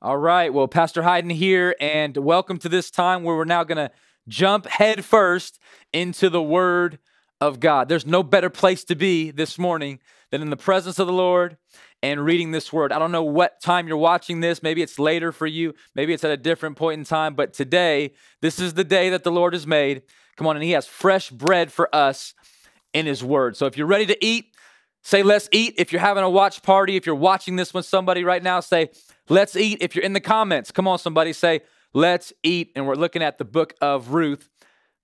All right. Well, Pastor Hayden here, and welcome to this time where we're now going to jump head first into the Word of God. There's no better place to be this morning than in the presence of the Lord and reading this Word. I don't know what time you're watching this. Maybe it's later for you, maybe it's at a different point in time, but today, this is the day that the Lord has made. Come on, and He has fresh bread for us in His Word. So if you're ready to eat, say, let's eat. If you're having a watch party, if you're watching this with somebody right now, say, Let's eat. If you're in the comments, come on, somebody say, let's eat. And we're looking at the book of Ruth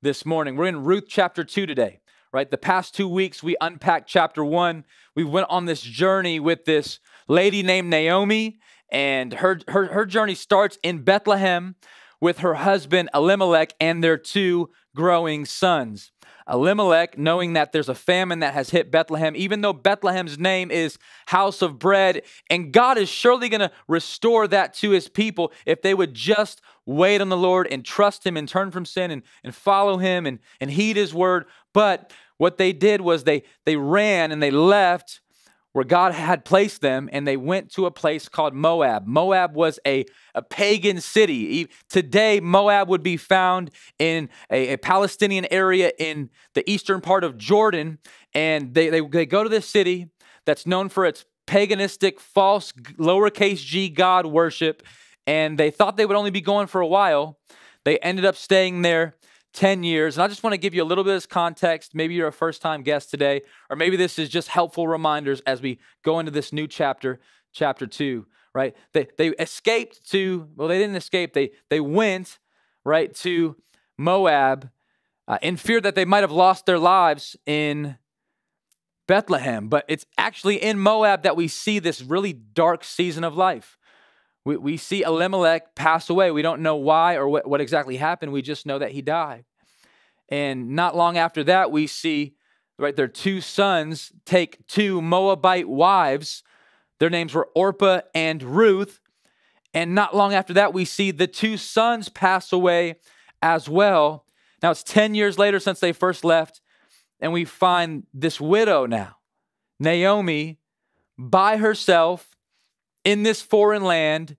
this morning. We're in Ruth chapter 2 today, right? The past two weeks, we unpacked chapter 1. We went on this journey with this lady named Naomi, and her, her, her journey starts in Bethlehem with her husband Elimelech and their two growing sons. Elimelech, knowing that there's a famine that has hit Bethlehem, even though Bethlehem's name is house of bread, and God is surely going to restore that to his people if they would just wait on the Lord and trust him and turn from sin and, and follow him and, and heed his word. But what they did was they, they ran and they left where God had placed them, and they went to a place called Moab. Moab was a, a pagan city. Today, Moab would be found in a, a Palestinian area in the eastern part of Jordan, and they, they, they go to this city that's known for its paganistic, false, lowercase g God worship, and they thought they would only be going for a while. They ended up staying there 10 years. And I just want to give you a little bit of context. Maybe you're a first time guest today, or maybe this is just helpful reminders as we go into this new chapter, chapter two, right? They, they escaped to, well, they didn't escape, they, they went, right, to Moab uh, in fear that they might have lost their lives in Bethlehem. But it's actually in Moab that we see this really dark season of life. We, we see Elimelech pass away. We don't know why or what, what exactly happened. We just know that he died. And not long after that, we see right their two sons take two Moabite wives. Their names were Orpah and Ruth. And not long after that, we see the two sons pass away as well. Now it's 10 years later since they first left, and we find this widow now, Naomi, by herself in this foreign land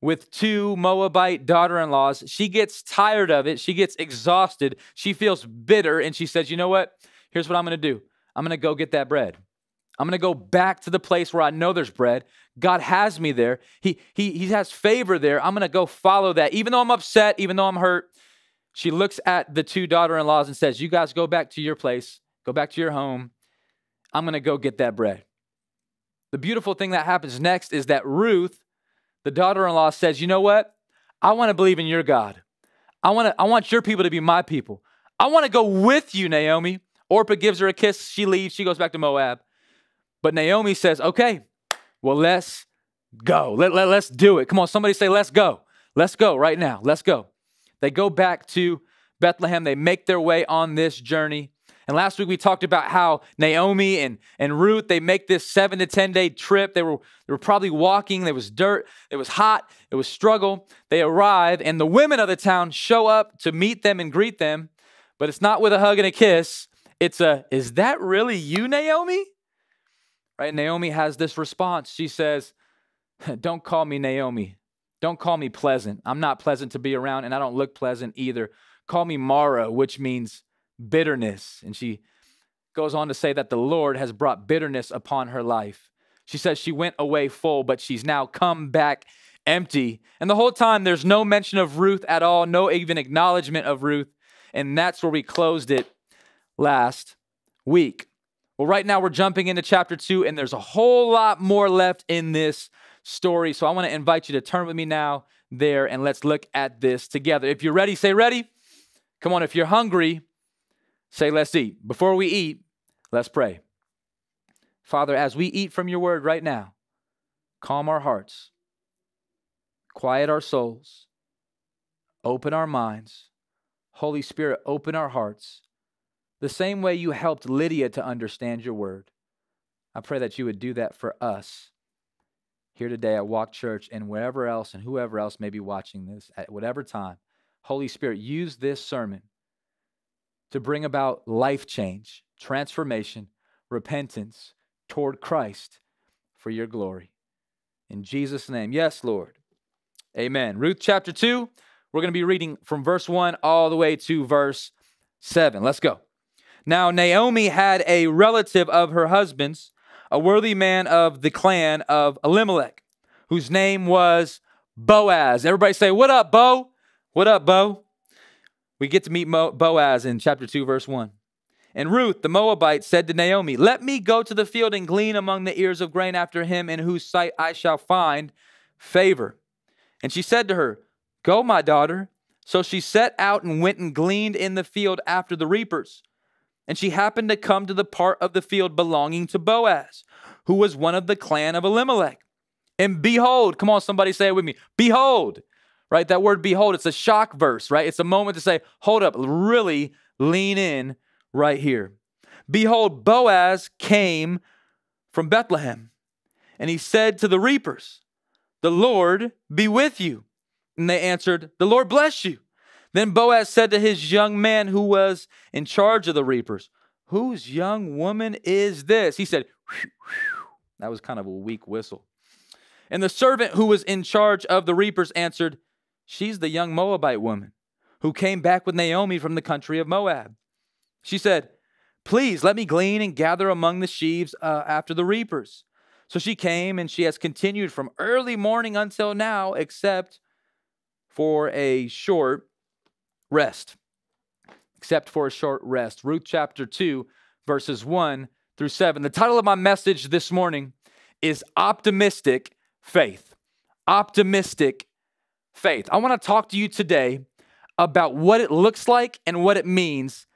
with two Moabite daughter in laws. She gets tired of it. She gets exhausted. She feels bitter. And she says, You know what? Here's what I'm going to do I'm going to go get that bread. I'm going to go back to the place where I know there's bread. God has me there. He, he, he has favor there. I'm going to go follow that. Even though I'm upset, even though I'm hurt, she looks at the two daughter in laws and says, You guys go back to your place, go back to your home. I'm going to go get that bread. The beautiful thing that happens next is that Ruth, the daughter in law, says, You know what? I want to believe in your God. I want, to, I want your people to be my people. I want to go with you, Naomi. Orpah gives her a kiss. She leaves. She goes back to Moab. But Naomi says, Okay, well, let's go. Let, let, let's do it. Come on, somebody say, Let's go. Let's go right now. Let's go. They go back to Bethlehem. They make their way on this journey. And last week we talked about how Naomi and, and Ruth, they make this seven to 10 day trip. They were, they were probably walking. There was dirt. It was hot. It was struggle. They arrive and the women of the town show up to meet them and greet them. But it's not with a hug and a kiss. It's a, is that really you, Naomi? Right? Naomi has this response. She says, don't call me Naomi. Don't call me pleasant. I'm not pleasant to be around and I don't look pleasant either. Call me Mara, which means bitterness. And she goes on to say that the Lord has brought bitterness upon her life. She says she went away full, but she's now come back empty. And the whole time, there's no mention of Ruth at all, no even acknowledgement of Ruth. And that's where we closed it last week. Well, right now, we're jumping into chapter two, and there's a whole lot more left in this story. So I want to invite you to turn with me now there, and let's look at this together. If you're ready, say ready. Come on, if you're hungry, Say, let's eat. Before we eat, let's pray. Father, as we eat from your word right now, calm our hearts, quiet our souls, open our minds. Holy Spirit, open our hearts. The same way you helped Lydia to understand your word. I pray that you would do that for us here today at Walk Church and wherever else and whoever else may be watching this at whatever time. Holy Spirit, use this sermon to bring about life change, transformation, repentance toward Christ for your glory. In Jesus' name. Yes, Lord. Amen. Ruth chapter 2, we're going to be reading from verse 1 all the way to verse 7. Let's go. Now, Naomi had a relative of her husband's, a worthy man of the clan of Elimelech, whose name was Boaz. Everybody say, What up, Bo? What up, Bo? We get to meet Mo- Boaz in chapter 2, verse 1. And Ruth, the Moabite, said to Naomi, Let me go to the field and glean among the ears of grain after him in whose sight I shall find favor. And she said to her, Go, my daughter. So she set out and went and gleaned in the field after the reapers. And she happened to come to the part of the field belonging to Boaz, who was one of the clan of Elimelech. And behold, come on, somebody say it with me. Behold, right? That word behold, it's a shock verse, right? It's a moment to say, hold up, really lean in right here. Behold, Boaz came from Bethlehem, and he said to the reapers, The Lord be with you. And they answered, The Lord bless you. Then Boaz said to his young man who was in charge of the reapers, Whose young woman is this? He said, whew, whew. That was kind of a weak whistle. And the servant who was in charge of the reapers answered, She's the young Moabite woman who came back with Naomi from the country of Moab. She said, Please let me glean and gather among the sheaves uh, after the reapers. So she came, and she has continued from early morning until now, except for a short rest. Except for a short rest. Ruth chapter 2, verses 1 through 7. The title of my message this morning is Optimistic Faith. Optimistic faith. I want to talk to you today about what it looks like and what it means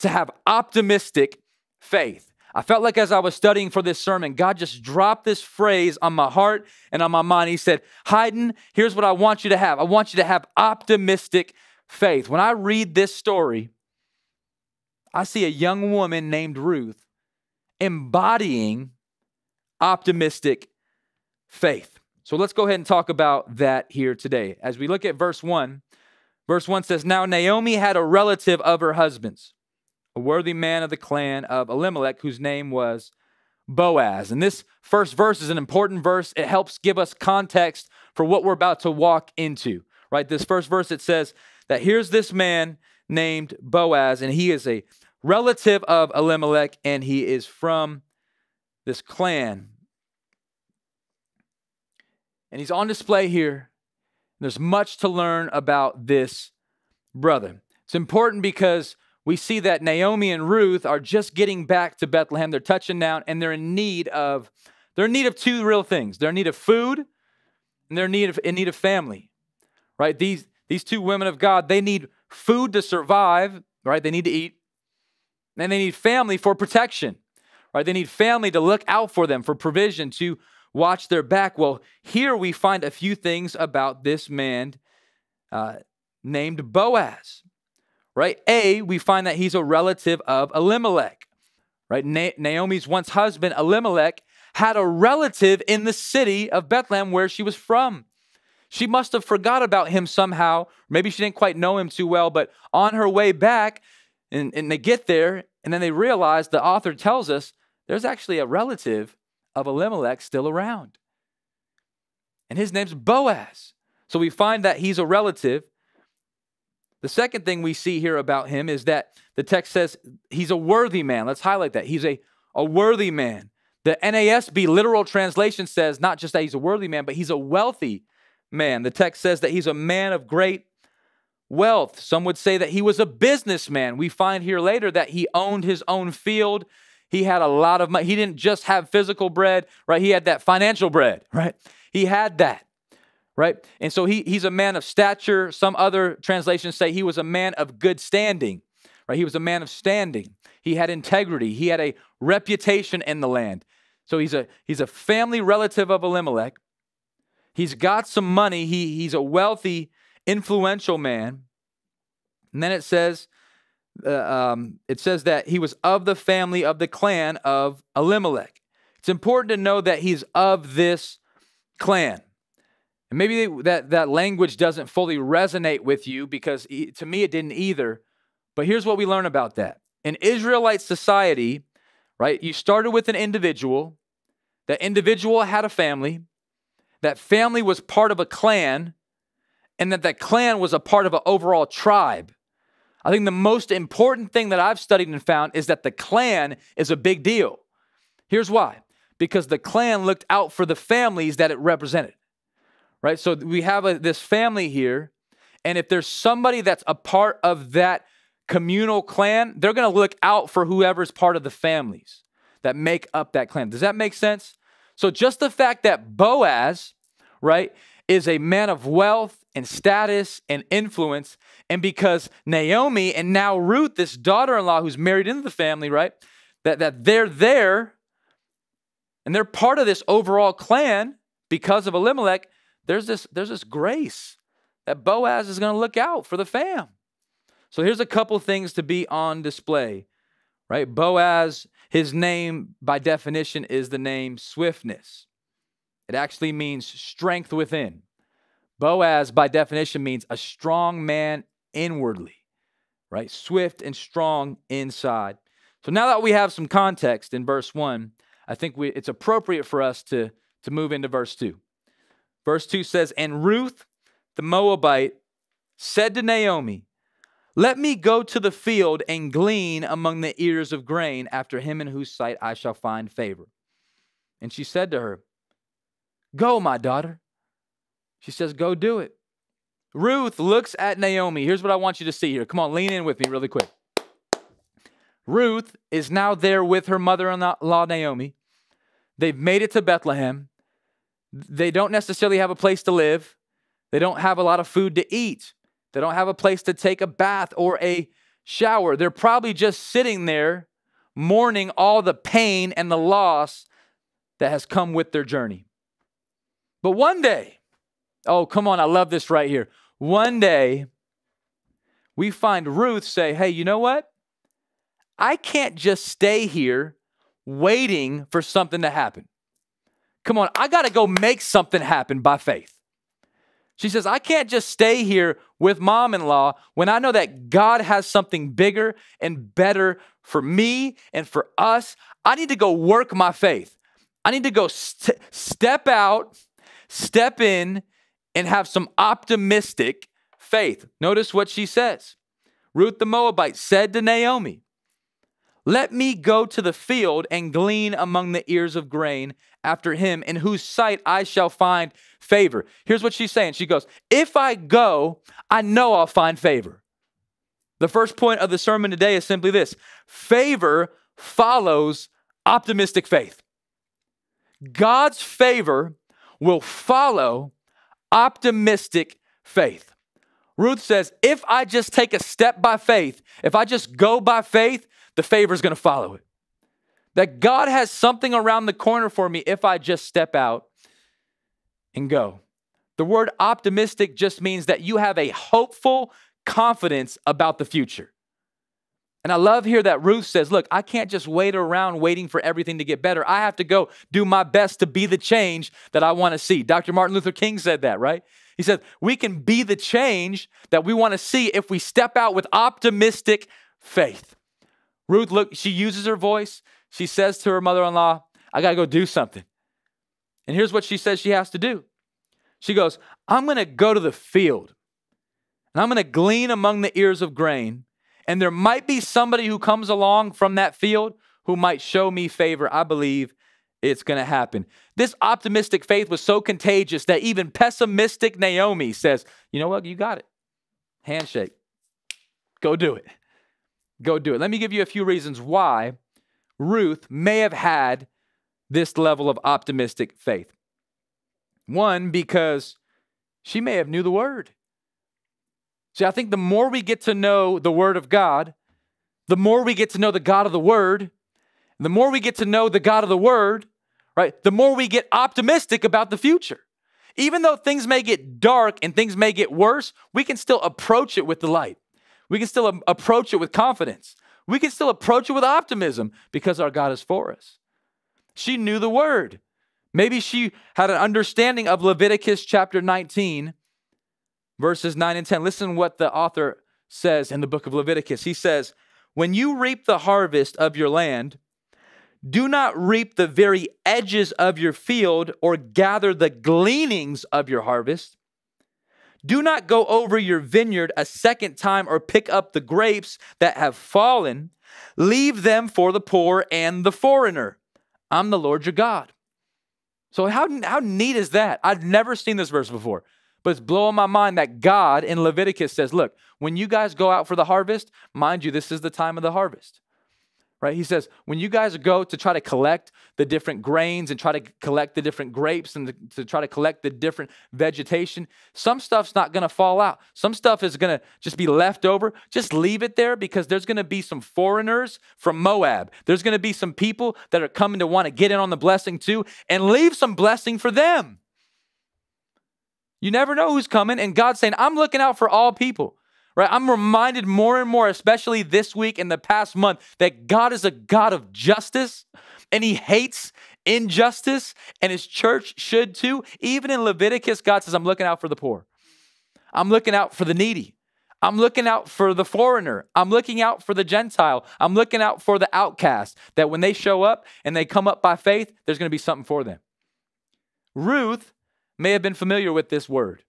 to have optimistic faith. I felt like as I was studying for this sermon, God just dropped this phrase on my heart and on my mind. He said, Hayden, here's what I want you to have. I want you to have optimistic faith. When I read this story, I see a young woman named Ruth embodying optimistic faith. So let's go ahead and talk about that here today. As we look at verse 1, verse 1 says, Now Naomi had a relative of her husband's, a worthy man of the clan of Elimelech, whose name was Boaz. And this first verse is an important verse. It helps give us context for what we're about to walk into, right? This first verse, it says that here's this man named Boaz, and he is a relative of Elimelech, and he is from this clan and he's on display here. There's much to learn about this brother. It's important because we see that Naomi and Ruth are just getting back to Bethlehem. They're touching down and they're in need of they're in need of two real things. They're in need of food and they're in need of, in need of family. Right? These these two women of God, they need food to survive, right? They need to eat. And they need family for protection. Right? They need family to look out for them, for provision, to watch their back. Well, here we find a few things about this man uh, named Boaz, right? A, we find that he's a relative of Elimelech, right? Na- Naomi's once husband, Elimelech, had a relative in the city of Bethlehem where she was from. She must have forgot about him somehow. Maybe she didn't quite know him too well, but on her way back, and, and they get there, and then they realize the author tells us there's actually a relative of Elimelech still around. And his name's Boaz. So we find that he's a relative. The second thing we see here about him is that the text says he's a worthy man. Let's highlight that. He's a, a worthy man. The NASB literal translation says not just that he's a worthy man, but he's a wealthy man. The text says that he's a man of great wealth. Some would say that he was a businessman. We find here later that he owned his own field he had a lot of money. He didn't just have physical bread, right? He had that financial bread, right? He had that, right? And so he, he's a man of stature. Some other translations say he was a man of good standing, right? He was a man of standing. He had integrity. He had a reputation in the land. So he's a he's a family relative of Elimelech. He's got some money. He, he's a wealthy, influential man. And then it says uh, um, it says that he was of the family of the clan of Elimelech. It's important to know that he's of this clan. And maybe that, that language doesn't fully resonate with you because to me it didn't either. But here's what we learn about that. In Israelite society, right, you started with an individual, that individual had a family, that family was part of a clan, and that that clan was a part of an overall tribe. I think the most important thing that I've studied and found is that the clan is a big deal. Here's why because the clan looked out for the families that it represented, right? So we have a, this family here, and if there's somebody that's a part of that communal clan, they're to look out for whoever's part of the families that make up that clan. Does that make sense? So just the fact that Boaz, right, is a man of wealth and status and influence, and because Naomi and now Ruth, this daughter in law who's married into the family, right, that, that they're there and they're part of this overall clan because of Elimelech, there's this, there's this grace that Boaz is going to look out for the fam. So here's a couple things to be on display, right? Boaz, his name by definition is the name swiftness. It actually means strength within. Boaz, by definition, means a strong man inwardly, right? Swift and strong inside. So now that we have some context in verse 1, I think we, it's appropriate for us to, to move into verse 2. Verse 2 says, And Ruth the Moabite said to Naomi, Let me go to the field and glean among the ears of grain after him in whose sight I shall find favor. And she said to her, Go, my daughter. She says, Go do it. Ruth looks at Naomi. Here's what I want you to see here. Come on, lean in with me really quick. Ruth is now there with her mother in law, Naomi. They've made it to Bethlehem. They don't necessarily have a place to live. They don't have a lot of food to eat. They don't have a place to take a bath or a shower. They're probably just sitting there mourning all the pain and the loss that has come with their journey. But one day, Oh, come on. I love this right here. One day, we find Ruth say, Hey, you know what? I can't just stay here waiting for something to happen. Come on, I got to go make something happen by faith. She says, I can't just stay here with mom in law when I know that God has something bigger and better for me and for us. I need to go work my faith. I need to go st- step out, step in, and have some optimistic faith. Notice what she says. Ruth the Moabite said to Naomi, Let me go to the field and glean among the ears of grain after him, in whose sight I shall find favor. Here's what she's saying. She goes, If I go, I know I'll find favor. The first point of the sermon today is simply this favor follows optimistic faith. God's favor will follow optimistic faith. Ruth says, if I just take a step by faith, if I just go by faith, the favor is going to follow it. That God has something around the corner for me if I just step out and go. The word optimistic just means that you have a hopeful confidence about the future. And I love here that Ruth says, Look, I can't just wait around waiting for everything to get better. I have to go do my best to be the change that I want to see. Dr. Martin Luther King said that, right? He said, We can be the change that we want to see if we step out with optimistic faith. Ruth, look, she uses her voice. She says to her mother in law, I got to go do something. And here's what she says she has to do. She goes, I'm going to go to the field and I'm going to glean among the ears of grain and there might be somebody who comes along from that field who might show me favor. I believe it's going to happen. This optimistic faith was so contagious that even pessimistic Naomi says, You know what? You got it. Handshake. Go do it. Go do it. Let me give you a few reasons why Ruth may have had this level of optimistic faith. One, because she may have knew the word. See, I think the more we get to know the Word of God, the more we get to know the God of the Word, the more we get to know the God of the Word, right, the more we get optimistic about the future. Even though things may get dark and things may get worse, we can still approach it with the light. We can still um, approach it with confidence. We can still approach it with optimism because our God is for us. She knew the word. Maybe she had an understanding of Leviticus chapter 19 verses 9 and 10. Listen what the author says in the book of Leviticus. He says, When you reap the harvest of your land, do not reap the very edges of your field or gather the gleanings of your harvest. Do not go over your vineyard a second time or pick up the grapes that have fallen. Leave them for the poor and the foreigner. I'm the Lord your God. So, how, how neat is that? I've never seen this verse before, but it's blowing my mind that God in Leviticus says, Look, when you guys go out for the harvest, mind you, this is the time of the harvest right? He says, when you guys go to try to collect the different grains and try to collect the different grapes and to, try to collect the different vegetation, some stuff's not going to fall out. Some stuff is going to just be left over. Just leave it there because there's going to be some foreigners from Moab. There's going to be some people that are coming to want to get in on the blessing too and leave some blessing for them. You never know who's coming. And God's saying, I'm looking out for all people right? I'm reminded more and more, especially this week in the past month, that God is a God of justice and he hates injustice, and his church should too. Even in Leviticus, God says, I'm looking out for the poor, I'm looking out for the needy. I'm looking out for the foreigner. I'm looking out for the Gentile. I'm looking out for the outcast. That when they show up and they come up by faith, there's going to be something for them. Ruth may have been familiar with this word.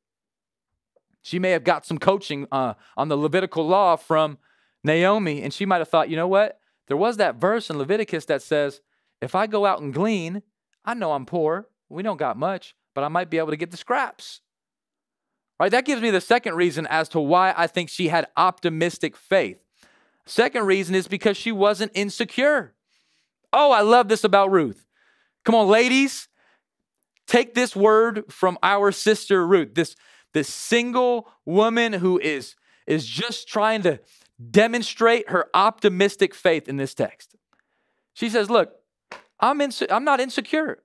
She may have got some coaching uh, on the Levitical law from Naomi, and she might have thought, you know what? There was that verse in Leviticus that says, if I go out and glean, I know I'm poor. We don't got much, but I might be able to get the scraps. Right? That gives me the second reason as to why I think she had optimistic faith. Second reason is because she wasn't insecure. Oh, I love this about Ruth. Come on, ladies, take this word from our sister Ruth. This this single woman who is, is just trying to demonstrate her optimistic faith in this text. She says, Look, I'm, inse- I'm not insecure.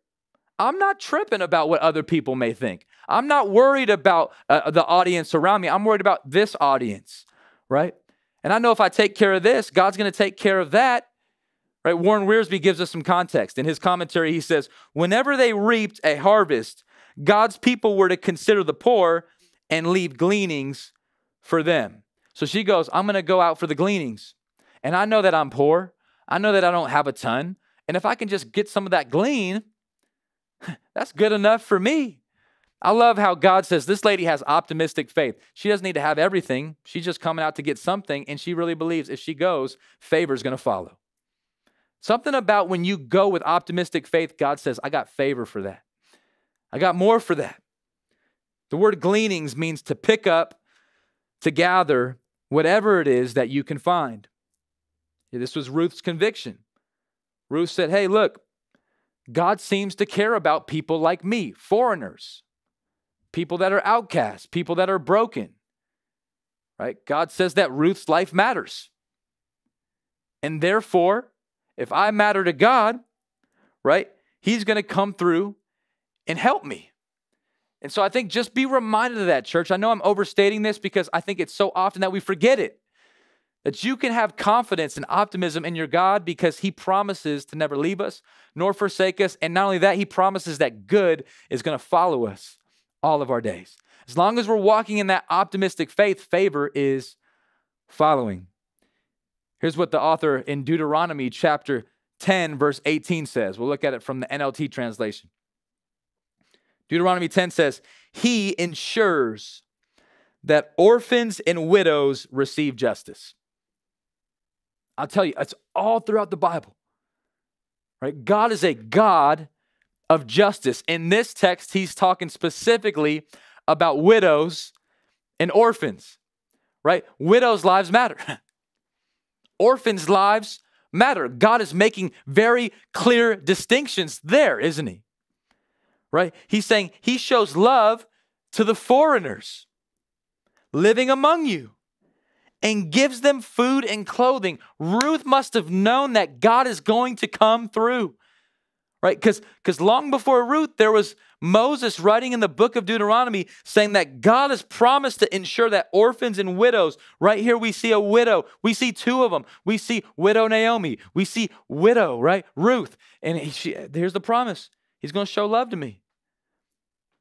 I'm not tripping about what other people may think. I'm not worried about uh, the audience around me. I'm worried about this audience, right? And I know if I take care of this, God's going to take care of that. Right? Warren Wiersbe gives us some context. In his commentary, he says, Whenever they reaped a harvest, God's people were to consider the poor and leave gleanings for them. So she goes, I'm going to go out for the gleanings. And I know that I'm poor. I know that I don't have a ton. And if I can just get some of that glean, that's good enough for me. I love how God says this lady has optimistic faith. She doesn't need to have everything. She's just coming out to get something. And she really believes if she goes, favor is going to follow. Something about when you go with optimistic faith, God says, I got favor for that. I got more for that. The word gleanings means to pick up, to gather whatever it is that you can find. This was Ruth's conviction. Ruth said, Hey, look, God seems to care about people like me, foreigners, people that are outcasts, people that are broken. Right? God says that Ruth's life matters. And therefore, if I matter to God, right, He's going to come through and help me. And so I think just be reminded of that, church. I know I'm overstating this because I think it's so often that we forget it. That you can have confidence and optimism in your God because He promises to never leave us nor forsake us. And not only that, He promises that good is going to follow us all of our days. As long as we're walking in that optimistic faith, favor is following. Here's what the author in Deuteronomy chapter 10, verse 18 says. We'll look at it from the NLT translation. Deuteronomy 10 says, He ensures that orphans and widows receive justice. I'll tell you, it's all throughout the Bible. Right? God is a God of justice. In this text, he's talking specifically about widows and orphans. Right? Widows' lives matter. orphans' lives matter. God is making very clear distinctions there, isn't he? right? He's saying he shows love to the foreigners living among you and gives them food and clothing. Ruth must have known that God is going to come through, right? Because because long before Ruth, there was Moses writing in the book of Deuteronomy saying that God has promised to ensure that orphans and widows, right here we see a widow. We see two of them. We see widow Naomi. We see widow, right? Ruth. And he, she, here's the promise He's going to show love to me.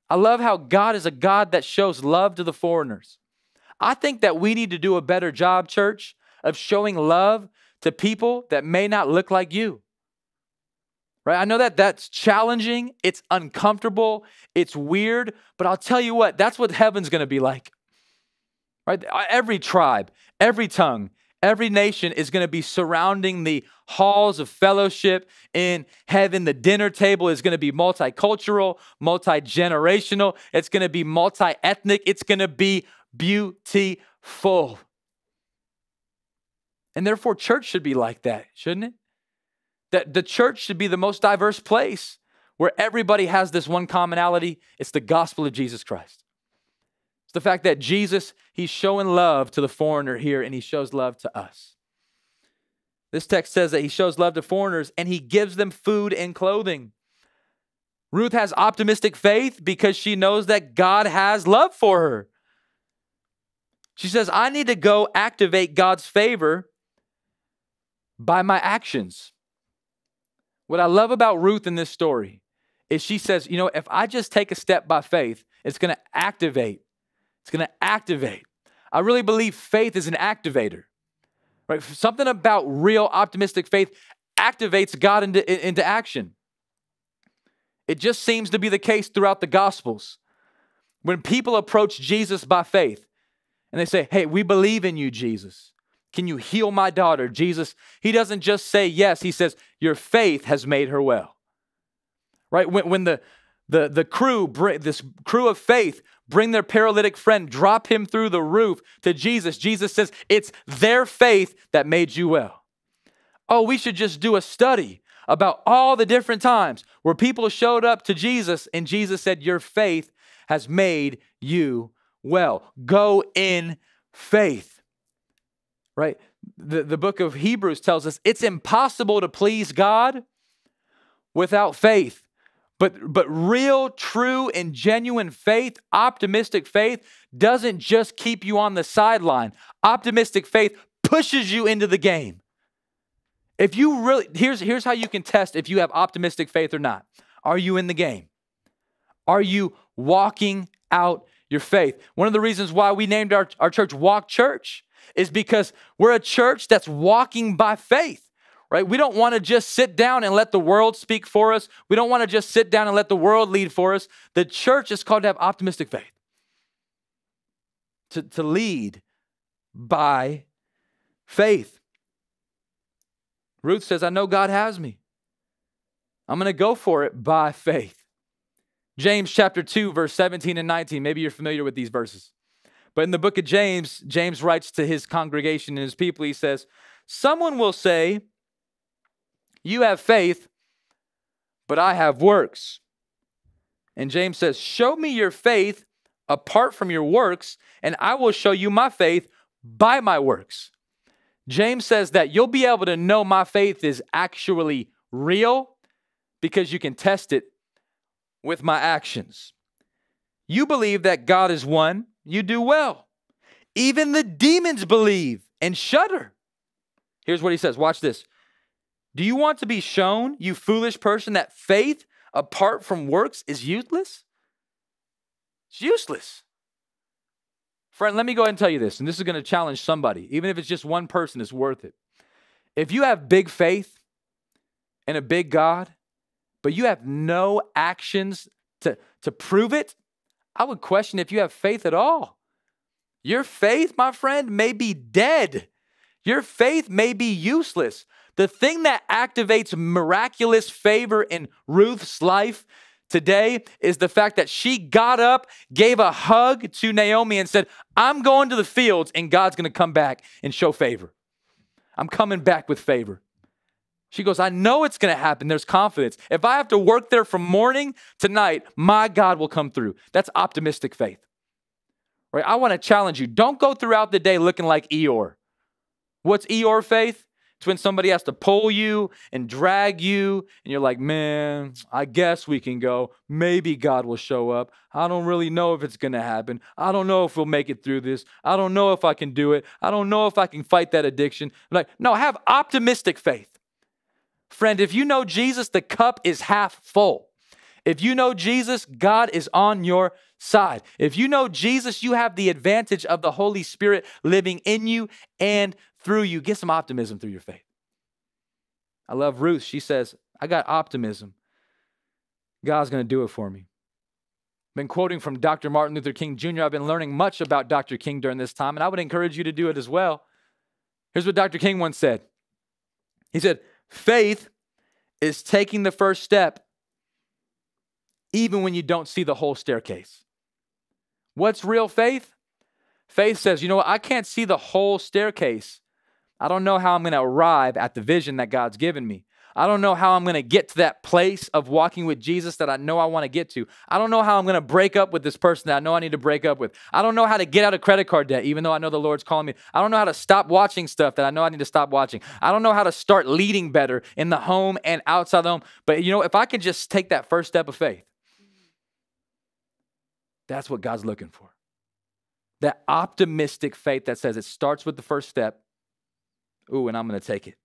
I love how God is a God that shows love to the foreigners. I think that we need to do a better job, church, of showing love to people that may not look like you. Right? I know that that's challenging, it's uncomfortable, it's weird, but I'll tell you what, that's what heaven's going to be like. Right? Every tribe, every tongue, every nation is going to be surrounding the halls of fellowship in heaven. The dinner table is going to be multicultural, multi generational, it's going to be multi ethnic, it's going to be beautiful. And therefore, church should be like that, shouldn't it? That the church should be the most diverse place where everybody has this one commonality it's the gospel of Jesus Christ. It's the fact that Jesus, he's showing love to the foreigner here and he shows love to us. This text says that he shows love to foreigners and he gives them food and clothing. Ruth has optimistic faith because she knows that God has love for her. She says, I need to go activate God's favor by my actions. What I love about Ruth in this story is she says, you know, if I just take a step by faith, it's going to activate. It's going to activate. I really believe faith is an activator. Right? Something about real optimistic faith activates God into, into action. It just seems to be the case throughout the Gospels. When people approach Jesus by faith and they say, Hey, we believe in you, Jesus. Can you heal my daughter? Jesus, he doesn't just say yes, he says, Your faith has made her well. Right? When, when the, the, the crew, this crew of faith, bring their paralytic friend, drop him through the roof to Jesus, Jesus says, It's their faith that made you well. Oh, we should just do a study about all the different times where people showed up to Jesus and Jesus said, Your faith has made you well. Go in faith right? The, the book of Hebrews tells us it's impossible to please God without faith. But, but real, true, and genuine faith, optimistic faith, doesn't just keep you on the sideline. Optimistic faith pushes you into the game. If you really, here's, here's how you can test if you have optimistic faith or not. Are you in the game? Are you walking out your faith? One of the reasons why we named our, our church Walk Church is because we're a church that's walking by faith, right? We don't want to just sit down and let the world speak for us. We don't want to just sit down and let the world lead for us. The church is called to have optimistic faith, to, to lead by faith. Ruth says, I know God has me. I'm going to go for it by faith. James chapter 2, verse 17 and 19. Maybe you're familiar with these verses. But in the book of James, James writes to his congregation and his people, he says, Someone will say, You have faith, but I have works. And James says, Show me your faith apart from your works, and I will show you my faith by my works. James says that you'll be able to know my faith is actually real because you can test it with my actions. You believe that God is one, you do well. Even the demons believe and shudder. Here's what he says watch this. Do you want to be shown, you foolish person, that faith apart from works is useless? It's useless. Friend, let me go ahead and tell you this, and this is going to challenge somebody. Even if it's just one person, it's worth it. If you have big faith and a big God, but you have no actions to, to prove it, I would question if you have faith at all. Your faith, my friend, may be dead. Your faith may be useless. The thing that activates miraculous favor in Ruth's life today is the fact that she got up, gave a hug to Naomi, and said, I'm going to the fields, and God's going to come back and show favor. I'm coming back with favor. She goes, I know it's going to happen. There's confidence. If I have to work there from morning to night, my God will come through. That's optimistic faith. Right? I want to challenge you. Don't go throughout the day looking like Eeyore. What's Eeyore faith? It's when somebody has to pull you and drag you, and you're like, man, I guess we can go. Maybe God will show up. I don't really know if it's going to happen. I don't know if we'll make it through this. I don't know if I can do it. I don't know if I can fight that addiction. I'm like, no, have optimistic faith. Friend, if you know Jesus, the cup is half full. If you know Jesus, God is on your side. If you know Jesus, you have the advantage of the Holy Spirit living in you and through you. Get some optimism through your faith. I love Ruth. She says, I got optimism. God's going to do it for me. been quoting from Dr. Martin Luther King Jr. I've been learning much about Dr. King during this time, and I would encourage you to do it as well. Here's what Dr. King once said He said, Faith is taking the first step even when you don't see the whole staircase. What's real faith? Faith says, you know what? I can't see the whole staircase. I don't know how I'm going to arrive at the vision that God's given me. I don't know how I'm going to get to that place of walking with Jesus that I know I want to get to. I don't know how I'm going to break up with this person that I know I need to break up with. I don't know how to get out of credit card debt, even though I know the Lord's calling me. I don't know how to stop watching stuff that I know I need to stop watching. I don't know how to start leading better in the home and outside the home. But you know, if I can just take that first step of faith, that's what God's looking for. That optimistic faith that says it starts with the first step. Ooh, and I'm going to take it.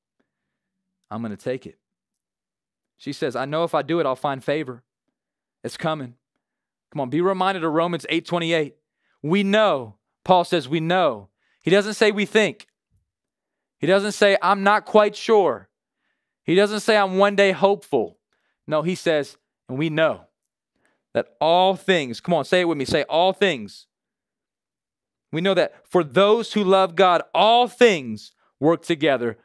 I'm going to take it. She says, I know if I do it, I'll find favor. It's coming. Come on, be reminded of Romans 8 28. We know, Paul says, we know. He doesn't say we think. He doesn't say, I'm not quite sure. He doesn't say, I'm one day hopeful. No, he says, and we know that all things, come on, say it with me, say all things. We know that for those who love God, all things work together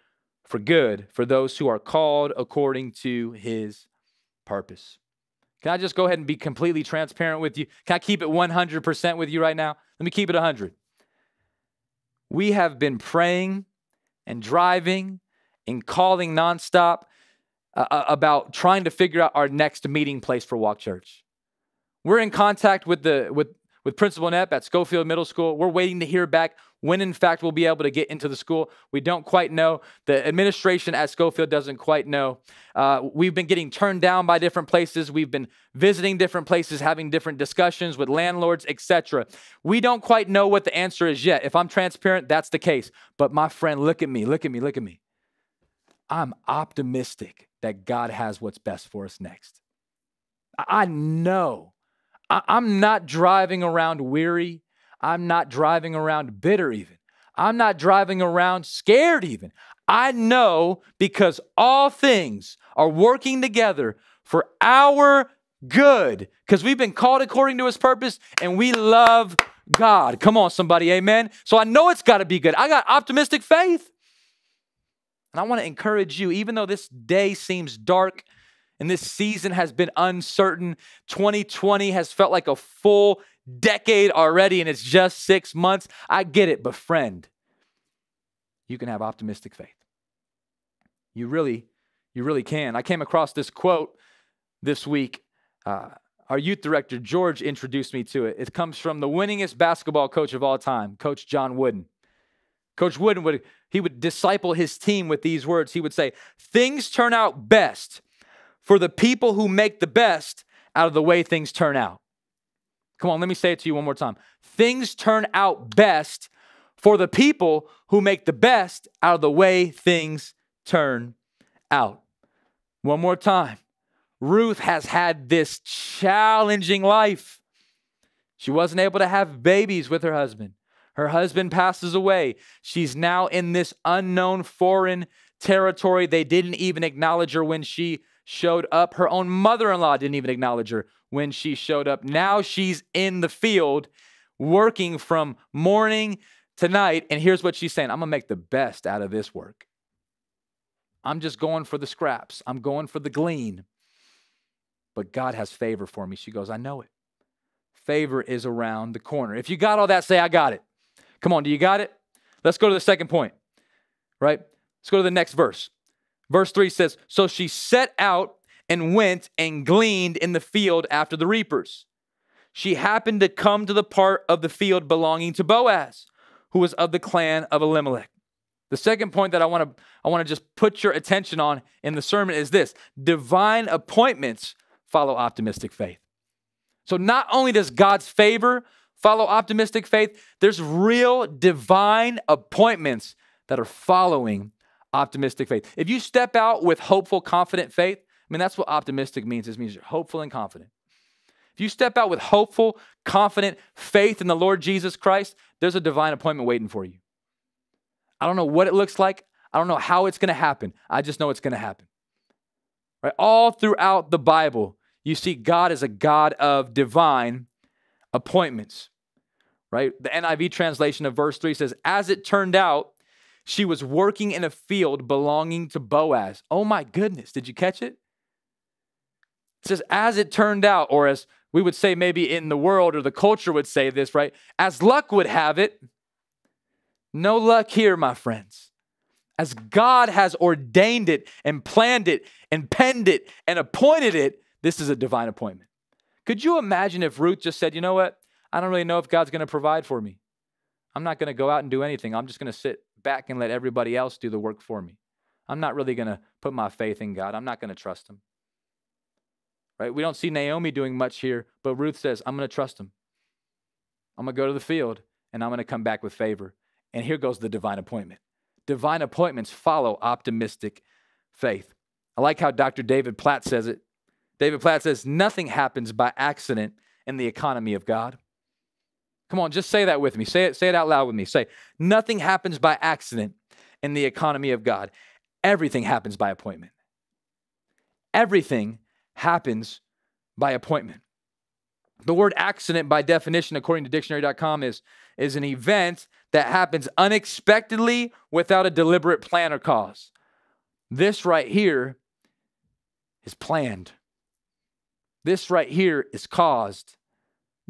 for good for those who are called according to his purpose. Can I just go ahead and be completely transparent with you? Can I keep it 100% with you right now? Let me keep it 100. We have been praying and driving and calling nonstop uh, uh, about trying to figure out our next meeting place for Walk Church. We're in contact with the with with Principal Knapp at Schofield Middle School. We're waiting to hear back when, in fact, we'll be able to get into the school. We don't quite know. The administration at Schofield doesn't quite know. Uh, we've been getting turned down by different places. We've been visiting different places, having different discussions with landlords, etc. We don't quite know what the answer is yet. If I'm transparent, that's the case. But my friend, look at me, look at me, look at me. I'm optimistic that God has what's best for us next. I know I, I'm not driving around weary. I'm not driving around bitter, even. I'm not driving around scared, even. I know because all things are working together for our good because we've been called according to his purpose and we love God. Come on, somebody, amen. So I know it's got to be good. I got optimistic faith. And I want to encourage you, even though this day seems dark and this season has been uncertain. 2020 has felt like a full decade already, and it's just six months. I get it, but friend, you can have optimistic faith. You really, you really can. I came across this quote this week. Uh, our youth director, George, introduced me to it. It comes from the winningest basketball coach of all time, Coach John Wooden. Coach Wooden would he would disciple his team with these words. He would say, "Things turn out best for the people who make the best out of the way things turn out. Come on, let me say it to you one more time. Things turn out best for the people who make the best out of the way things turn out. One more time. Ruth has had this challenging life. She wasn't able to have babies with her husband. Her husband passes away. She's now in this unknown foreign territory. They didn't even acknowledge her when she showed up. Her own mother in law didn't even acknowledge her when she showed up. Now she's in the field working from morning to night. And here's what she's saying I'm going to make the best out of this work. I'm just going for the scraps, I'm going for the glean. But God has favor for me. She goes, I know it. Favor is around the corner. If you got all that, say, I got it. Come on, do you got it? Let's go to the second point, right? Let's go to the next verse. Verse 3 says, So she set out and went and gleaned in the field after the reapers. She happened to come to the part of the field belonging to Boaz, who was of the clan of Elimelech. The second point that I want to I want to just put your attention on in the sermon is this: divine appointments follow optimistic faith. So not only does God's favor follow optimistic faith, there's real divine appointments that are following optimistic faith. If you step out with hopeful, confident faith, I mean, that's what optimistic means. It means you're hopeful and confident. If you step out with hopeful, confident faith in the Lord Jesus Christ, there's a divine appointment waiting for you. I don't know what it looks like. I don't know how it's going to happen. I just know it's going to happen. Right? All throughout the Bible, you see God is a God of divine appointments, right? The NIV translation of verse 3 says, As it turned out, she was working in a field belonging to Boaz. Oh my goodness, did you catch it? It says, As it turned out, or as we would say maybe in the world or the culture would say this, right? As luck would have it, no luck here, my friends. As God has ordained it and planned it and penned it and appointed it, this is a divine appointment. Could you imagine if Ruth just said, you know what? I don't really know if God's going to provide for me. I'm not going to go out and do anything. I'm just going to sit back and let everybody else do the work for me. I'm not really going to put my faith in God. I'm not going to trust him. Right? We don't see Naomi doing much here, but Ruth says, I'm going to trust him. I'm going to go to the field and I'm going to come back with favor. And here goes the divine appointment. Divine appointments follow optimistic faith. I like how Dr. David Platt says it. David Platt says, Nothing happens by accident in the economy of God. Come on, just say that with me. Say it, say it out loud with me. Say, Nothing happens by accident in the economy of God. Everything happens by appointment. Everything happens by appointment. The word accident, by definition, according to dictionary.com, is, is an event that happens unexpectedly without a deliberate plan or cause. This right here is planned. This right here is caused.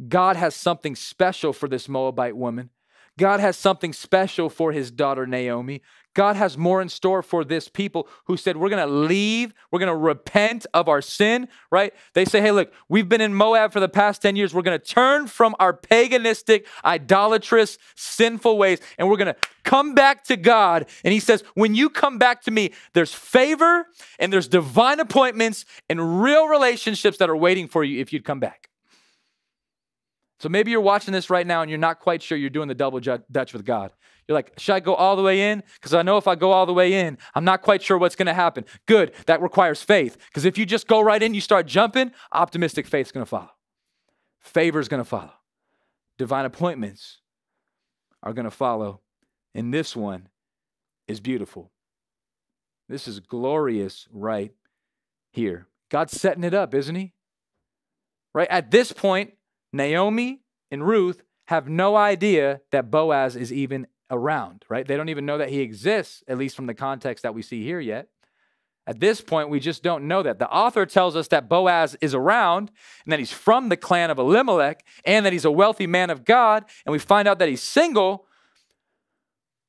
God has something special for this Moabite woman. God has something special for his daughter Naomi. God has more in store for this people who said, We're going to leave, we're going to repent of our sin, right? They say, Hey, look, we've been in Moab for the past 10 years. We're going to turn from our paganistic, idolatrous, sinful ways, and we're going to come back to God. And He says, When you come back to me, there's favor and there's divine appointments and real relationships that are waiting for you if you'd come back. So maybe you're watching this right now and you're not quite sure you're doing the double dutch with God. You're like, should I go all the way in? Because I know if I go all the way in, I'm not quite sure what's going to happen. Good, that requires faith. Because if you just go right in, you start jumping, optimistic faith's going to follow. Favor's going to follow. Divine appointments are going to follow. And this one is beautiful. This is glorious right here. God's setting it up, isn't he? Right? At this point, Naomi and Ruth have no idea that Boaz is even around, right? They don't even know that he exists, at least from the context that we see here yet. At this point, we just don't know that. The author tells us that Boaz is around and that he's from the clan of Elimelech and that he's a wealthy man of God. And we find out that he's single.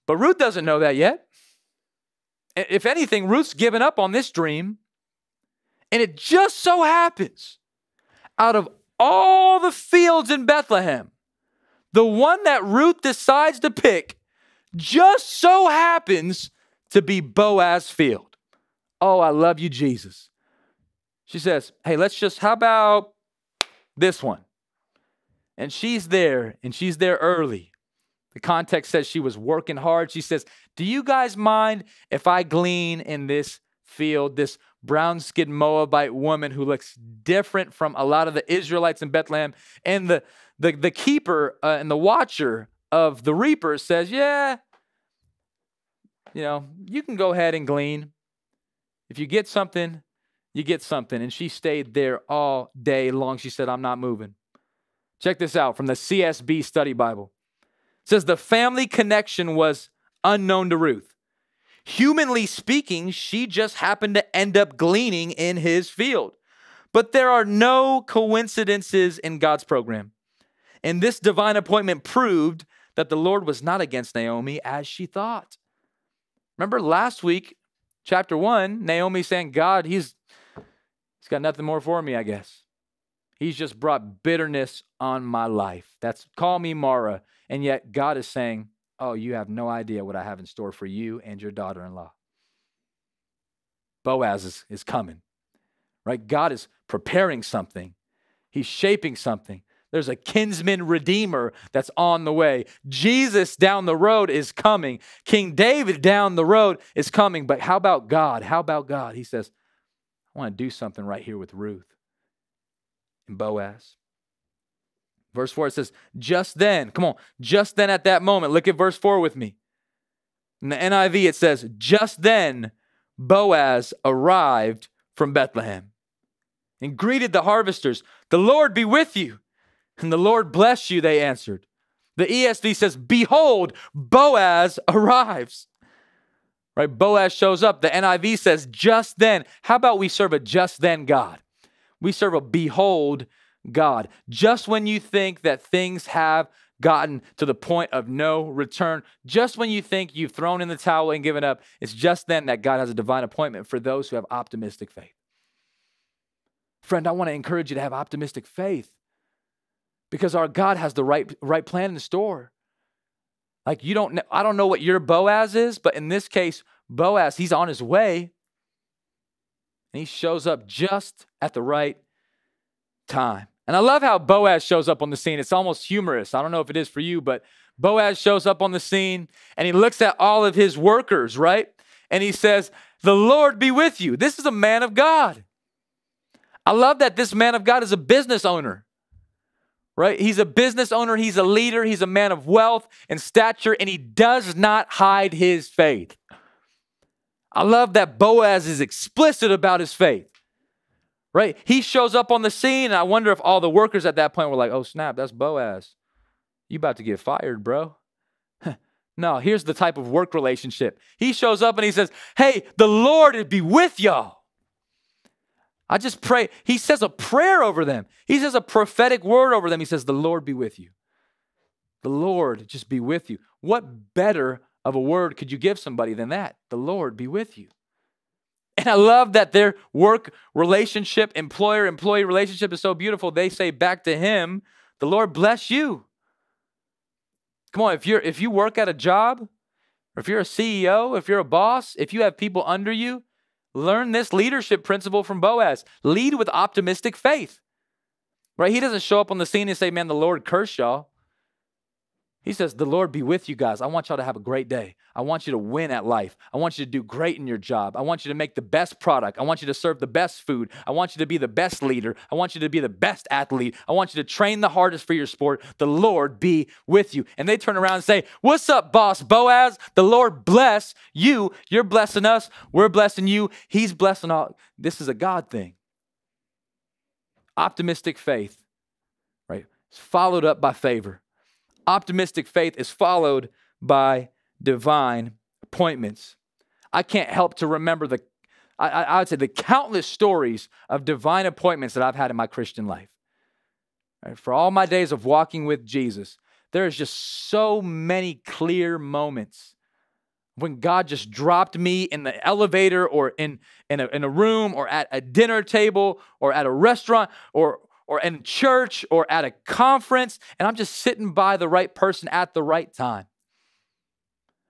But Ruth doesn't know that yet. If anything, Ruth's given up on this dream. And it just so happens, out of all the fields in Bethlehem, the one that Ruth decides to pick just so happens to be Boaz field. Oh, I love you, Jesus. She says, Hey, let's just, how about this one? And she's there, and she's there early. The context says she was working hard. She says, Do you guys mind if I glean in this field, this brown skinned Moabite woman who looks different from a lot of the Israelites in Bethlehem? And the, the, the keeper uh, and the watcher of the reaper says, Yeah, you know, you can go ahead and glean. If you get something, you get something. And she stayed there all day long. She said, I'm not moving. Check this out from the CSB Study Bible. It says the family connection was unknown to Ruth. Humanly speaking, she just happened to end up gleaning in his field. But there are no coincidences in God's program. And this divine appointment proved that the Lord was not against Naomi as she thought. Remember last week, chapter one, Naomi saying, God, he's he's got nothing more for me, I guess. He's just brought bitterness on my life. That's call me Mara. And yet God is saying, Oh, you have no idea what I have in store for you and your daughter in law. Boaz is, is coming, right? God is preparing something, He's shaping something. There's a kinsman redeemer that's on the way. Jesus down the road is coming. King David down the road is coming. But how about God? How about God? He says, I want to do something right here with Ruth and Boaz. Verse 4 it says, just then, come on, just then at that moment. Look at verse 4 with me. In the NIV, it says, just then Boaz arrived from Bethlehem and greeted the harvesters. The Lord be with you. And the Lord bless you, they answered. The ESV says, Behold, Boaz arrives. Right? Boaz shows up. The NIV says, Just then. How about we serve a just then God? We serve a behold God. Just when you think that things have gotten to the point of no return, just when you think you've thrown in the towel and given up, it's just then that God has a divine appointment for those who have optimistic faith. Friend, I want to encourage you to have optimistic faith because our God has the right, right plan in store. Like you don't know, I don't know what your Boaz is, but in this case, Boaz, he's on his way. And he shows up just at the right time. And I love how Boaz shows up on the scene. It's almost humorous. I don't know if it is for you, but Boaz shows up on the scene and he looks at all of his workers, right? And he says, The Lord be with you. This is a man of God. I love that this man of God is a business owner right? He's a business owner, he's a leader, he's a man of wealth and stature, and he does not hide his faith. I love that Boaz is explicit about his faith, right? He shows up on the scene, and I wonder if all the workers at that point were like, oh, snap, that's Boaz. You about to get fired, bro. no, here's the type of work relationship. He shows up and he says, hey, the Lord be with y'all. I just pray. He says a prayer over them. He says a prophetic word over them. He says, The Lord be with you. The Lord just be with you. What better of a word could you give somebody than that? The Lord be with you. And I love that their work relationship, employer employee relationship is so beautiful. They say back to him, The Lord bless you. Come on, if you're if you work at a job, or if you're a CEO, if you're a boss, if you have people under you, Learn this leadership principle from Boaz. Lead with optimistic faith. Right? He doesn't show up on the scene and say, Man, the Lord curse y'all. He says, The Lord be with you guys. I want y'all to have a great day. I want you to win at life. I want you to do great in your job. I want you to make the best product. I want you to serve the best food. I want you to be the best leader. I want you to be the best athlete. I want you to train the hardest for your sport. The Lord be with you. And they turn around and say, What's up, boss Boaz? The Lord bless you. You're blessing us. We're blessing you. He's blessing all. This is a God thing. Optimistic faith, right? It's followed up by favor. Optimistic faith is followed by divine appointments. I can't help to remember the, I, I would say, the countless stories of divine appointments that I've had in my Christian life. Right? For all my days of walking with Jesus, there is just so many clear moments when God just dropped me in the elevator or in, in, a, in a room or at a dinner table or at a restaurant or, or in church or at a conference, and I'm just sitting by the right person at the right time.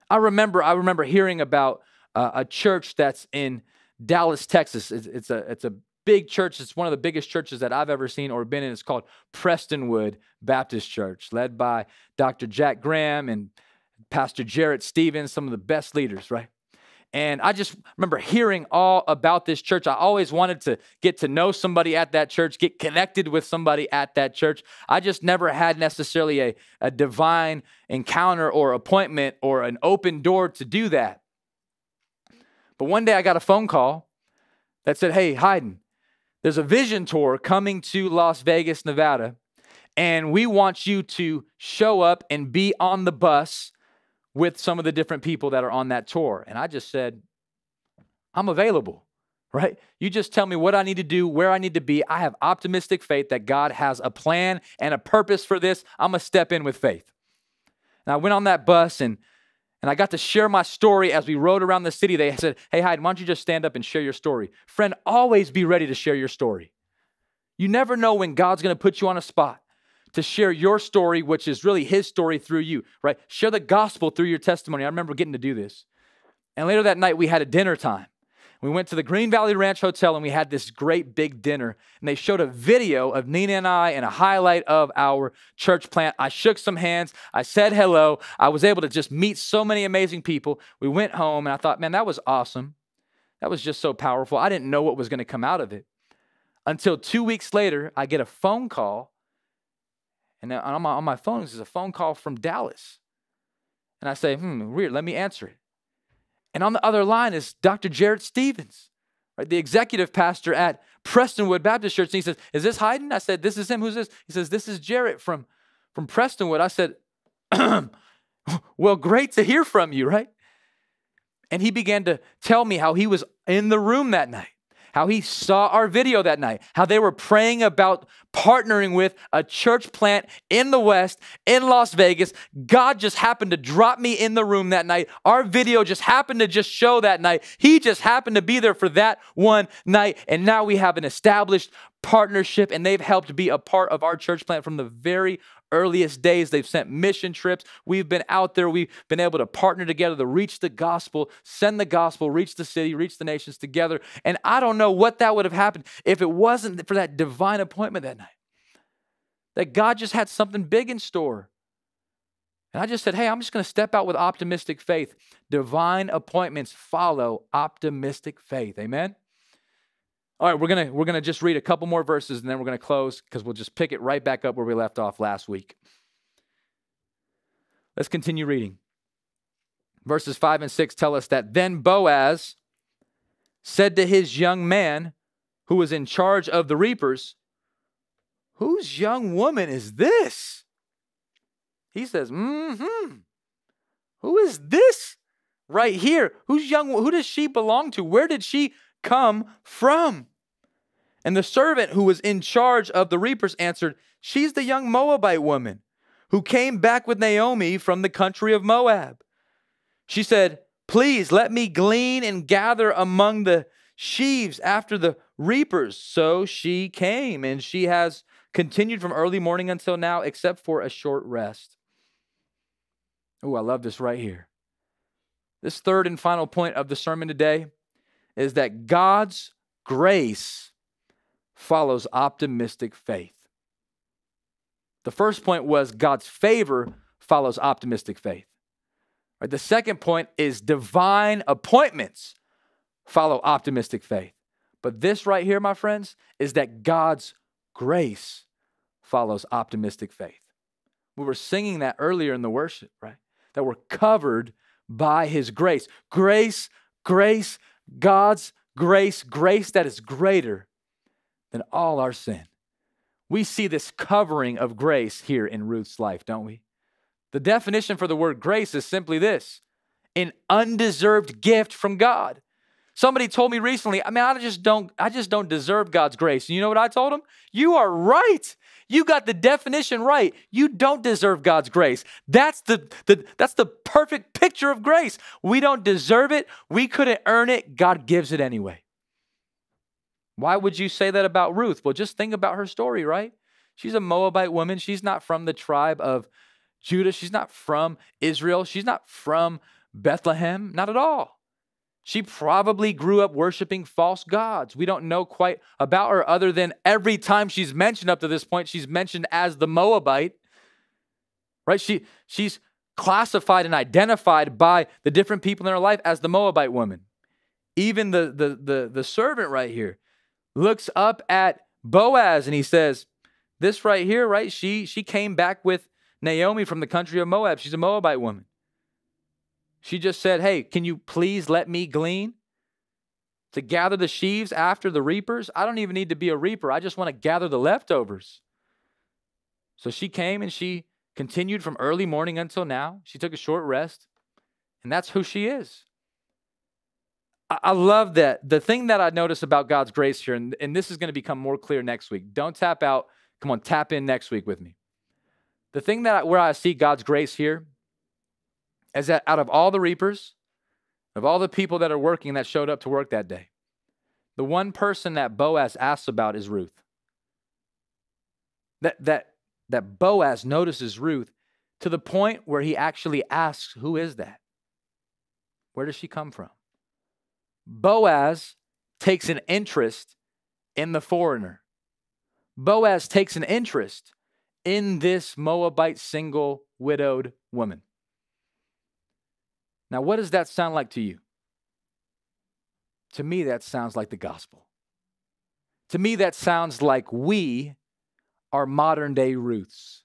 I remember, I remember hearing about uh, a church that's in Dallas, Texas. It's, it's, a it's a big church. It's one of the biggest churches that I've ever seen or been in. It's called Prestonwood Baptist Church, led by Dr. Jack Graham and Pastor Jarrett Stephens, some of the best leaders, right? And I just remember hearing all about this church. I always wanted to get to know somebody at that church, get connected with somebody at that church. I just never had necessarily a, a divine encounter or appointment or an open door to do that. But one day I got a phone call that said, Hey, Hayden, there's a vision tour coming to Las Vegas, Nevada, and we want you to show up and be on the bus with some of the different people that are on that tour. And I just said, I'm available, right? You just tell me what I need to do, where I need to be. I have optimistic faith that God has a plan and a purpose for this. I'm going to step in with faith. And I went on that bus and and I got to share my story as we rode around the city. They said, Hey, Hyde, why don't you just stand up and share your story? Friend, always be ready to share your story. You never know when God's going to put you on a spot to share your story, which is really his story through you, right? Share the gospel through your testimony. I remember getting to do this. And later that night, we had a dinner time. We went to the Green Valley Ranch Hotel and we had this great big dinner. And they showed a video of Nina and I and a highlight of our church plant. I shook some hands. I said hello. I was able to just meet so many amazing people. We went home and I thought, man, that was awesome. That was just so powerful. I didn't know what was going to come out of it. Until two weeks later, I get a phone call and on my, on my phone, this is a phone call from Dallas. And I say, hmm, weird, let me answer it. And on the other line is Dr. Jarrett Stephens. right? The executive pastor at Prestonwood Baptist Church. And he says, Is this Hayden? I said, This is him. Who's this? He says, This is Jarrett from, from Prestonwood. I said, Well, great to hear from you, right? And he began to tell me how he was in the room that night how he saw our video that night, how they were praying about partnering with a church plant in the West, in Las Vegas. God just happened to drop me in the room that night. Our video just happened to just show that night. He just happened to be there for that one night. And now we have an established partnership, and they've helped be a part of our church plant from the very earliest days. They've sent mission trips. We've been out there. We've been able to partner together to reach the gospel, send the gospel, reach the city, reach the nations together. And I don't know what that would have happened if it wasn't for that divine appointment that night. That God just had something big in store. And I just said, hey, I'm just going to step out with optimistic faith. Divine appointments follow optimistic faith. Amen? All right, we're gonna we're gonna just read a couple more verses and then we're gonna close because we'll just pick it right back up where we left off last week. Let's continue reading. Verses five and six tell us that then Boaz said to his young man who was in charge of the reapers, Whose young woman is this? He says, Mm-hmm. Who is this right here? Who's young? Who does she belong to? Where did she come from? And the servant who was in charge of the reapers answered, She's the young Moabite woman who came back with Naomi from the country of Moab. She said, Please let me glean and gather among the sheaves after the reapers. So she came, and she has continued from early morning until now, except for a short rest. Oh, I love this right here. This third and final point of the sermon today is that God's grace follows optimistic faith. The first point was God's favor follows optimistic faith. Right, the second point is divine appointments follow optimistic faith. But this right here, my friends, is that God's grace follows optimistic faith. We were singing that earlier in the worship, right? That we're covered by his grace. Grace, grace, God's grace, grace that is greater than all our sin. We see this covering of grace here in Ruth's life, don't we? The definition for the word grace is simply this an undeserved gift from God. Somebody told me recently, I mean, I just don't, I just don't deserve God's grace. And you know what I told him? You are right. You got the definition right. You don't deserve God's grace. That's the, the that's the perfect picture of grace. We don't deserve it. We couldn't earn it. God gives it anyway. Why would you say that about Ruth? Well, just think about her story, right? She's a Moabite woman. She's not from the tribe of Judah. She's not from Israel. She's not from Bethlehem. Not at all. She probably grew up worshiping false gods. We don't know quite about her other than every time she's mentioned up to this point, she's mentioned as the Moabite. Right? She she's classified and identified by the different people in her life as the Moabite woman. Even the the the, the servant right here, looks up at Boaz and he says, This right here, right? She she came back with Naomi from the country of Moab. She's a Moabite woman. She just said, Hey, can you please let me glean? To gather the sheaves after the reapers? I don't even need to be a reaper. I just want to gather the leftovers. So she came and she continued from early morning until now. She took a short rest, and that's who she is. I love that. The thing that I notice about God's grace here, and, and this is going to become more clear next week. Don't tap out. Come on, tap in next week with me. The thing that I, where I see God's grace here is that out of all the reapers, of all the people that are working that showed up to work that day, the one person that Boaz asks about is Ruth. That that that Boaz notices Ruth to the point where he actually asks, "Who is that? Where does she come from?" Boaz takes an interest in the foreigner. Boaz takes an interest in this Moabite single widowed woman. Now, what does that sound like to you? To me, that sounds like the gospel. To me, that sounds like we are modern day Ruths,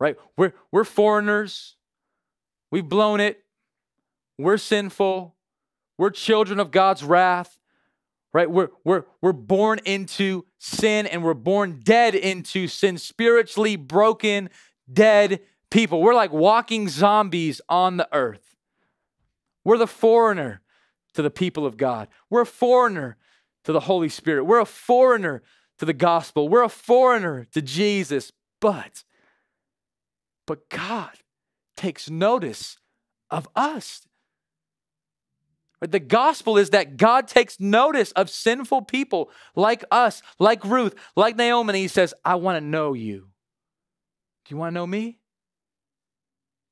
right? We're, we're foreigners. We've blown it. We're sinful. We're children of God's wrath. right? We're, we're, we're born into sin and we're born dead into sin, spiritually broken, dead people. We're like walking zombies on the earth. We're the foreigner to the people of God. We're a foreigner to the Holy Spirit. We're a foreigner to the gospel. We're a foreigner to Jesus. But, but God takes notice of us. The gospel is that God takes notice of sinful people like us, like Ruth, like Naomi, and He says, I want to know you. Do you want to know me?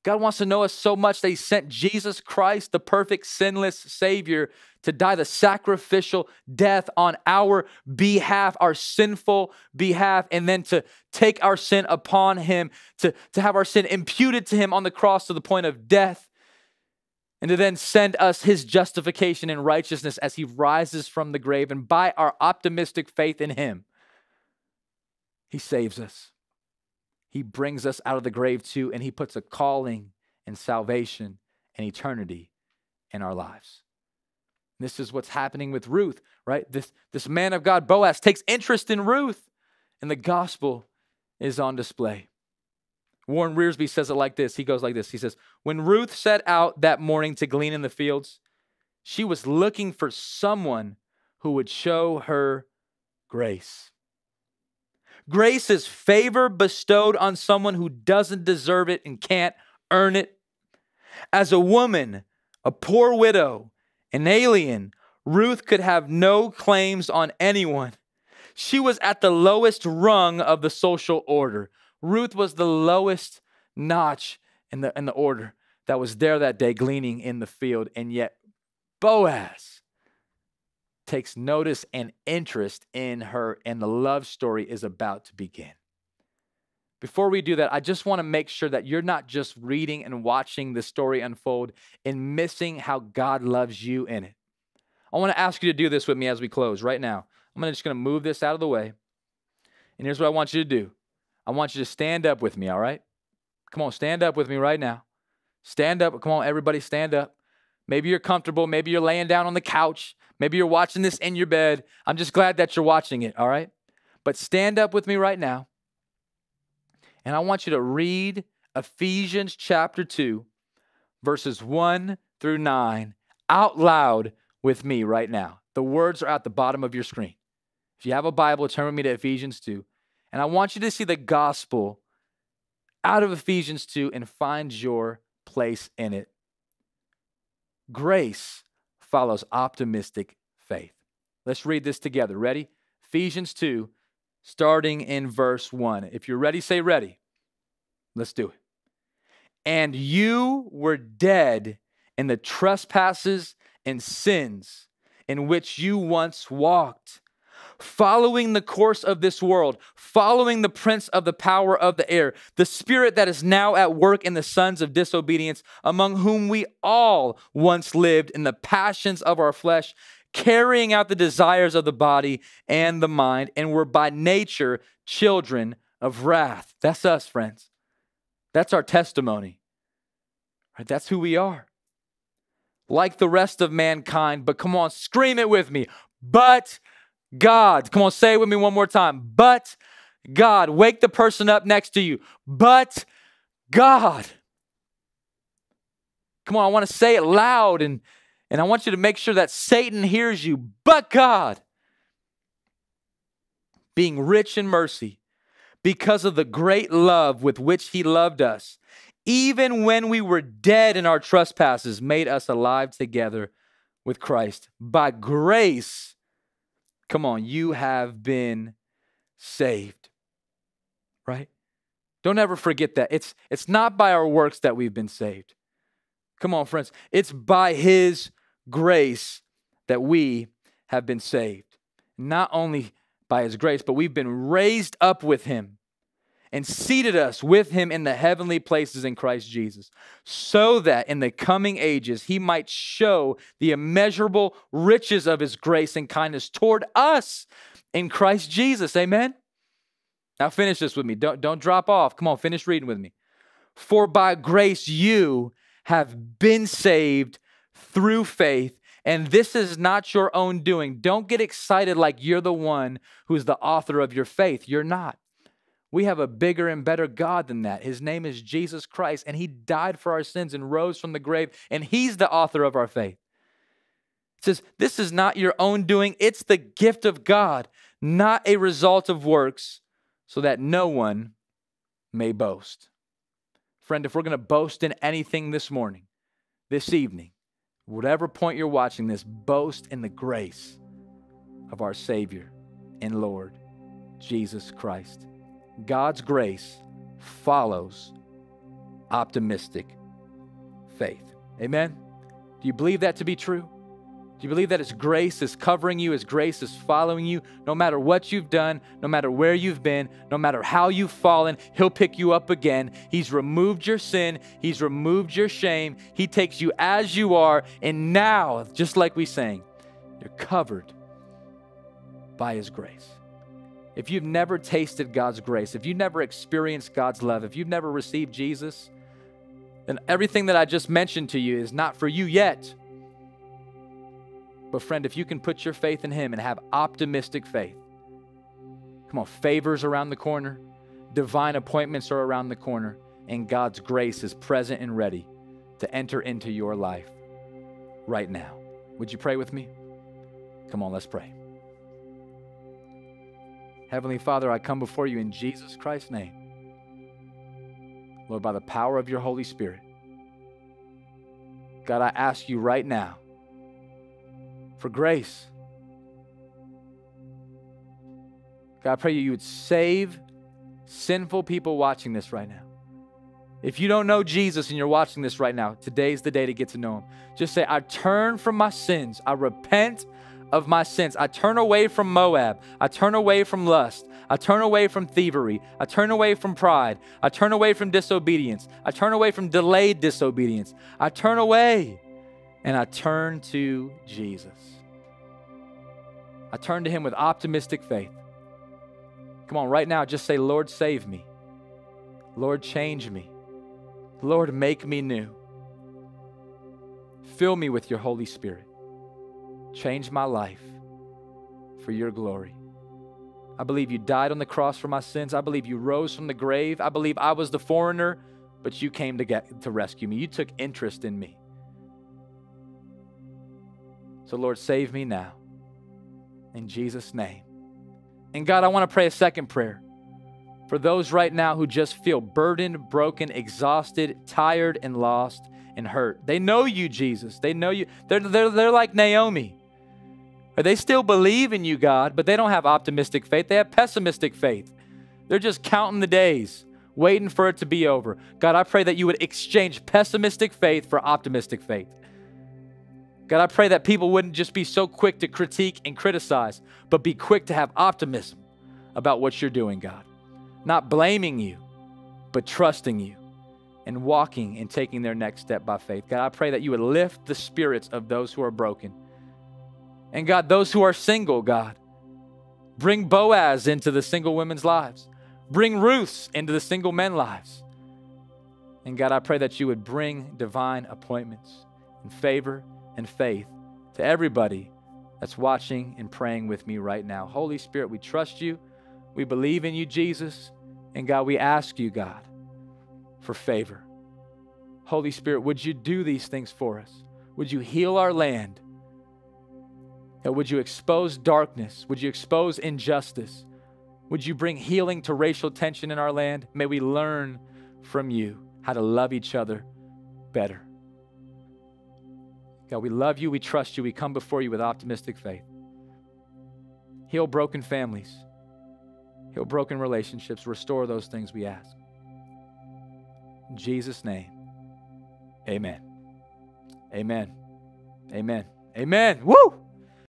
God wants to know us so much that He sent Jesus Christ, the perfect, sinless Savior, to die the sacrificial death on our behalf, our sinful behalf, and then to take our sin upon Him, to, to have our sin imputed to Him on the cross to the point of death, and to then send us His justification and righteousness as He rises from the grave. And by our optimistic faith in Him, He saves us. He brings us out of the grave too, and He puts a calling and salvation and eternity in our lives. This is what's happening with Ruth, right? This, this man of God, Boaz, takes interest in Ruth, and the gospel is on display. Warren Wiersbe says it like this. He goes like this. He says, When Ruth set out that morning to glean in the fields, she was looking for someone who would show her grace. Grace is favor bestowed on someone who doesn't deserve it and can't earn it. As a woman, a poor widow, an alien, Ruth could have no claims on anyone. She was at the lowest rung of the social order. Ruth was the lowest notch in the, in the order that was there that day gleaning in the field. And yet, Boaz takes notice and interest in her, and the love story is about to begin. Before we do that, I just want to make sure that you're not just reading and watching the story unfold and missing how God loves you in it. I want to ask you to do this with me as we close right now. I'm just going to move this out of the way. And here's what I want you to do I want you to stand up with me, all right? Come on, stand up with me right now. Stand up. Come on, everybody, stand up. Maybe you're comfortable. Maybe you're laying down on the couch. Maybe you're watching this in your bed. I'm just glad that you're watching it, all right? But stand up with me right now. And I want you to read Ephesians chapter 2, verses 1 through 9 out loud with me right now. The words are at the bottom of your screen. If you have a Bible, turn with me to Ephesians 2. And I want you to see the gospel out of Ephesians 2 and find your place in it. Grace follows optimistic faith. Let's read this together. Ready? Ephesians 2, starting in verse 1. If you're ready, say ready. Let's do it. And you were dead in the trespasses and sins in which you once walked following the course of this world, following the prince of the power of the air, the spirit that is now at work in the sons of disobedience, among whom we all once lived in the passions of our flesh, carrying out the desires of the body and the mind, and were by nature children of wrath. That's us, friends. That's our testimony. Right? That's who we are. Like the rest of mankind, but come on, scream it with me. But God. Come on, say it with me one more time. But God. Wake the person up next to you. But God. Come on, I want to say it loud and, and I want you to make sure that Satan hears you. But God. Being rich in mercy because of the great love with which he loved us, even when we were dead in our trespasses, made us alive together with Christ. By grace, Come on, you have been saved. Right? Don't ever forget that. It's it's not by our works that we've been saved. Come on, friends. It's by his grace that we have been saved. Not only by his grace, but we've been raised up with him and seated us with him in the heavenly places in Christ Jesus, so that in the coming ages he might show the immeasurable riches of his grace and kindness toward us in Christ Jesus. Amen. Now finish this with me. Don't, don't drop off. Come on, finish reading with me. For by grace you have been saved through faith And this is not your own doing. Don't get excited like you're the one who's the author of your faith. You're not. We have a bigger and better God than that. His name is Jesus Christ, and He died for our sins and rose from the grave, and He's the author of our faith. It says, This is not your own doing, it's the gift of God, not a result of works, so that no one may boast. Friend, if we're going to boast in anything this morning, this evening, whatever point you're watching this, boast in the grace of our Savior and Lord, Jesus Christ. God's grace follows optimistic faith. Amen? Do you believe that to be true? Do you believe that His grace is covering you, His grace is following you? No matter what you've done, no matter where you've been, no matter how you've fallen, He'll pick you up again. He's removed your sin, He's removed your shame. He takes you as you are, and now, just like we sang, you're covered by His grace if you've never tasted God's grace, if you've never experienced God's love, if you've never received Jesus, then everything that I just mentioned to you is not for you yet. But, friend, if you can put your faith in Him and have optimistic faith, come on, favors around the corner, divine appointments are around the corner, and God's grace is present and ready to enter into your life right now. Would you pray with me? Come on, let's pray. Heavenly Father, I come before you in Jesus Christ's name. Lord, by the power of your Holy Spirit, God, I ask you right now for grace. God, I pray you would save sinful people watching this right now. If you don't know Jesus and you're watching this right now, today's the day to get to know him. Just say, I turn from my sins. I repent of my sins. I turn away from Moab. I turn away from lust. I turn away from thievery. I turn away from pride. I turn away from disobedience. I turn away from delayed disobedience. I turn away and I turn to Jesus. I turn to Him with optimistic faith. Come on, right now, just say, Lord, save me. Lord, change me. Lord, make me new. Fill me with your Holy Spirit. Change my life for your glory. I believe you died on the cross for my sins. I believe you rose from the grave. I believe I was the foreigner, but you came to get to rescue me. You took interest in me. So Lord, save me now. In Jesus name. And God, I want to pray a second prayer for those right now who just feel burdened, broken, exhausted, tired, and lost and hurt. They know you, Jesus. They know you. They're, they're, they're like Naomi. Or they still believe in you, God, but they don't have optimistic faith. They have pessimistic faith. They're just counting the days, waiting for it to be over. God, I pray that you would exchange pessimistic faith for optimistic faith. God, I pray that people wouldn't just be so quick to critique and criticize, but be quick to have optimism about what you're doing, God. Not blaming you, but trusting you and walking and taking their next step by faith. God, I pray that you would lift the spirits of those who are broken and God, those who are single, God, bring Boaz into the single women's lives. Bring Ruths into the single men lives. And God, I pray that you would bring divine appointments and favor and faith to everybody that's watching and praying with me right now. Holy Spirit, we trust you. We believe in you, Jesus. And God, we ask you, God, for favor. Holy Spirit, would you do these things for us? Would you heal our land? God, would you expose darkness? Would you expose injustice? Would you bring healing to racial tension in our land? May we learn from you how to love each other better. God, we love you. We trust you. We come before you with optimistic faith. Heal broken families, heal broken relationships, restore those things we ask. In Jesus' name, amen. Amen. Amen. Amen. Woo!